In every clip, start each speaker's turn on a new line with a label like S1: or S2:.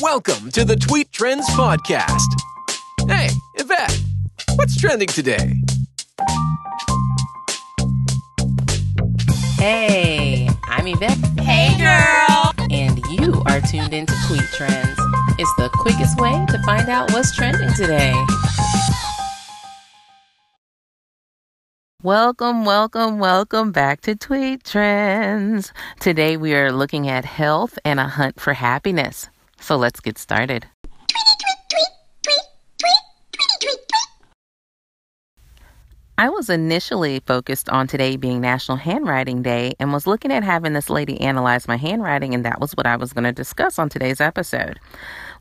S1: Welcome to the Tweet Trends Podcast. Hey, Yvette, what's trending today?
S2: Hey, I'm Yvette.
S3: Hey, girl.
S2: And you are tuned into Tweet Trends. It's the quickest way to find out what's trending today. Welcome, welcome, welcome back to Tweet Trends. Today we are looking at health and a hunt for happiness. So let's get started. I was initially focused on today being National Handwriting Day and was looking at having this lady analyze my handwriting, and that was what I was going to discuss on today's episode.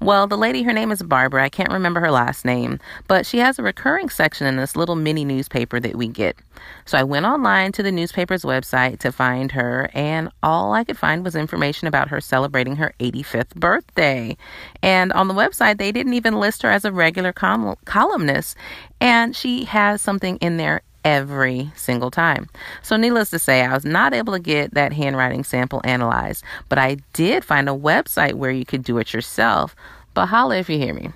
S2: Well, the lady, her name is Barbara. I can't remember her last name, but she has a recurring section in this little mini newspaper that we get. So I went online to the newspaper's website to find her, and all I could find was information about her celebrating her 85th birthday. And on the website, they didn't even list her as a regular columnist, and she has something in there every single time. So, needless to say, I was not able to get that handwriting sample analyzed, but I did find a website where you could do it yourself. But holla if you hear me.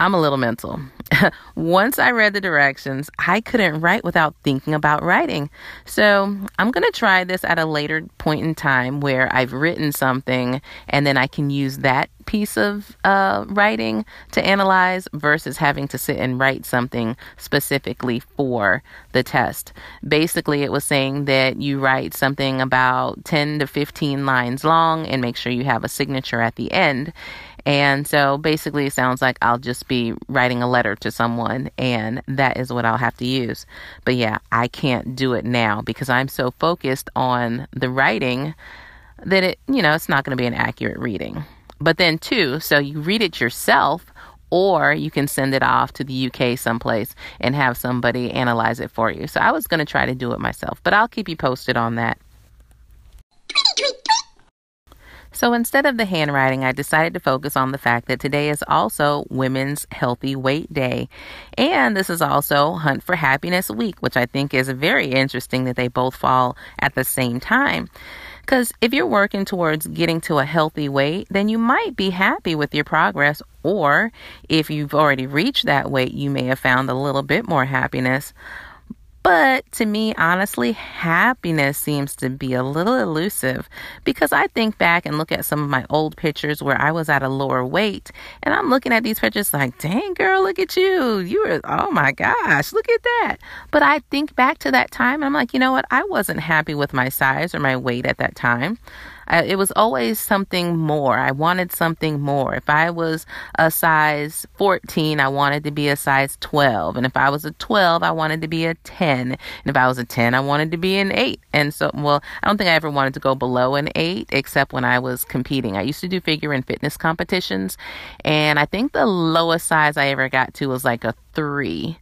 S2: I'm a little mental. Once I read the directions, I couldn't write without thinking about writing. So I'm going to try this at a later point in time where I've written something and then I can use that piece of uh, writing to analyze versus having to sit and write something specifically for the test. Basically, it was saying that you write something about 10 to 15 lines long and make sure you have a signature at the end. And so basically, it sounds like I'll just be writing a letter to someone, and that is what I'll have to use. But yeah, I can't do it now because I'm so focused on the writing that it, you know, it's not going to be an accurate reading. But then, too, so you read it yourself, or you can send it off to the UK someplace and have somebody analyze it for you. So I was going to try to do it myself, but I'll keep you posted on that. So instead of the handwriting, I decided to focus on the fact that today is also Women's Healthy Weight Day. And this is also Hunt for Happiness Week, which I think is very interesting that they both fall at the same time. Because if you're working towards getting to a healthy weight, then you might be happy with your progress. Or if you've already reached that weight, you may have found a little bit more happiness. But to me, honestly, happiness seems to be a little elusive because I think back and look at some of my old pictures where I was at a lower weight and I'm looking at these pictures like, dang, girl, look at you. You were, oh my gosh, look at that. But I think back to that time and I'm like, you know what? I wasn't happy with my size or my weight at that time. I, it was always something more. I wanted something more. If I was a size 14, I wanted to be a size 12. And if I was a 12, I wanted to be a 10. And if I was a 10, I wanted to be an 8. And so, well, I don't think I ever wanted to go below an 8 except when I was competing. I used to do figure and fitness competitions. And I think the lowest size I ever got to was like a 3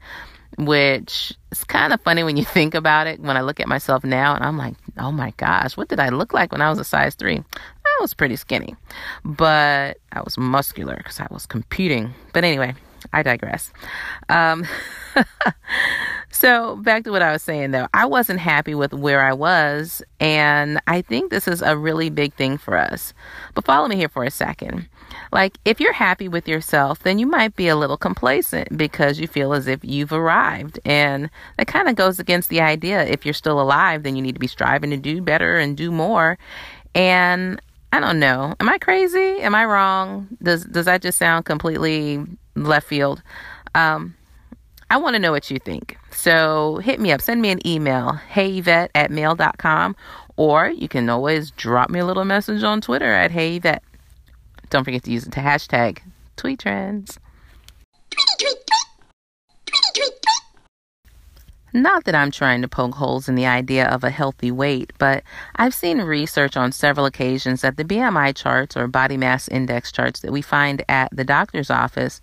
S2: which is kind of funny when you think about it. When I look at myself now and I'm like, oh my gosh, what did I look like when I was a size three? I was pretty skinny, but I was muscular because I was competing. But anyway, I digress. Um, so back to what I was saying though, I wasn't happy with where I was, and I think this is a really big thing for us. But follow me here for a second. Like, if you're happy with yourself, then you might be a little complacent because you feel as if you've arrived. And that kind of goes against the idea if you're still alive, then you need to be striving to do better and do more. And I don't know. Am I crazy? Am I wrong? Does does that just sound completely left field? Um, I want to know what you think. So hit me up. Send me an email, heyvet at mail.com, or you can always drop me a little message on Twitter at heyvet. Don't forget to use the hashtag tweet trends. Not that I'm trying to poke holes in the idea of a healthy weight, but I've seen research on several occasions that the BMI charts or body mass index charts that we find at the doctor's office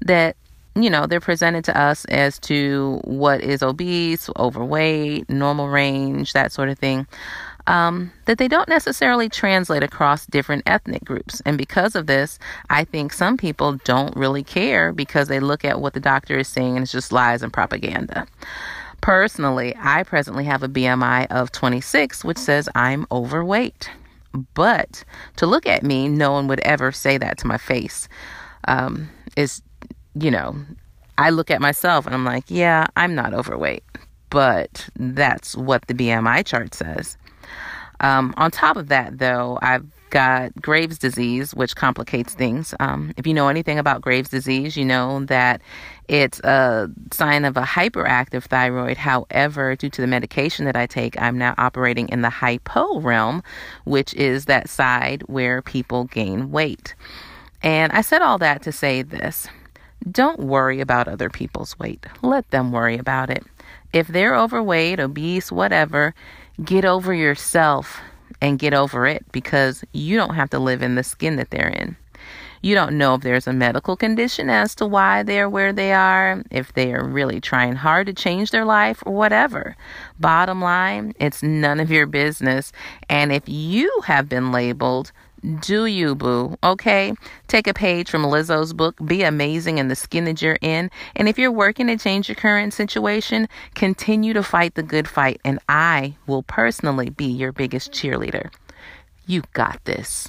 S2: that you know, they're presented to us as to what is obese, overweight, normal range, that sort of thing um, that they don't necessarily translate across different ethnic groups. And because of this, I think some people don't really care because they look at what the doctor is saying and it's just lies and propaganda. Personally, I presently have a BMI of 26, which says I'm overweight. But to look at me, no one would ever say that to my face. Um, is, you know, I look at myself and I'm like, yeah, I'm not overweight. But that's what the BMI chart says. Um, on top of that, though, I've got Graves' disease, which complicates things. Um, if you know anything about Graves' disease, you know that it's a sign of a hyperactive thyroid. However, due to the medication that I take, I'm now operating in the hypo realm, which is that side where people gain weight. And I said all that to say this don't worry about other people's weight, let them worry about it. If they're overweight, obese, whatever, get over yourself and get over it because you don't have to live in the skin that they're in. You don't know if there's a medical condition as to why they're where they are, if they are really trying hard to change their life or whatever. Bottom line, it's none of your business. And if you have been labeled, do you, boo? Okay? Take a page from Lizzo's book, Be Amazing in the Skin That You're In. And if you're working to change your current situation, continue to fight the good fight, and I will personally be your biggest cheerleader. You got this.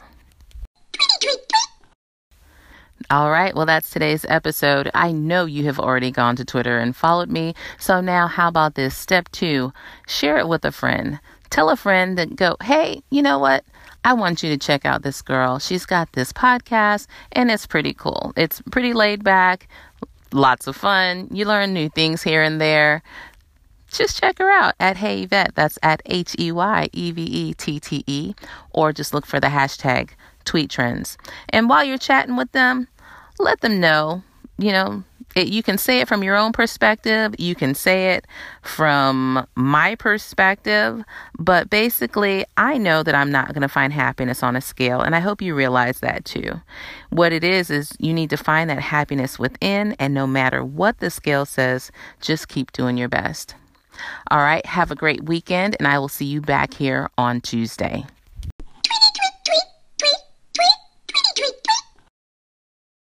S2: All right, well, that's today's episode. I know you have already gone to Twitter and followed me. So now, how about this? Step two share it with a friend. Tell a friend that go, hey, you know what? I want you to check out this girl. She's got this podcast and it's pretty cool. It's pretty laid back, lots of fun. You learn new things here and there. Just check her out at Hey Yvette. That's at H E Y E V E T T E. Or just look for the hashtag tweet trends. And while you're chatting with them, let them know, you know, it, you can say it from your own perspective, you can say it from my perspective, but basically, I know that I'm not going to find happiness on a scale, and I hope you realize that too. What it is, is you need to find that happiness within, and no matter what the scale says, just keep doing your best. All right, have a great weekend, and I will see you back here on Tuesday.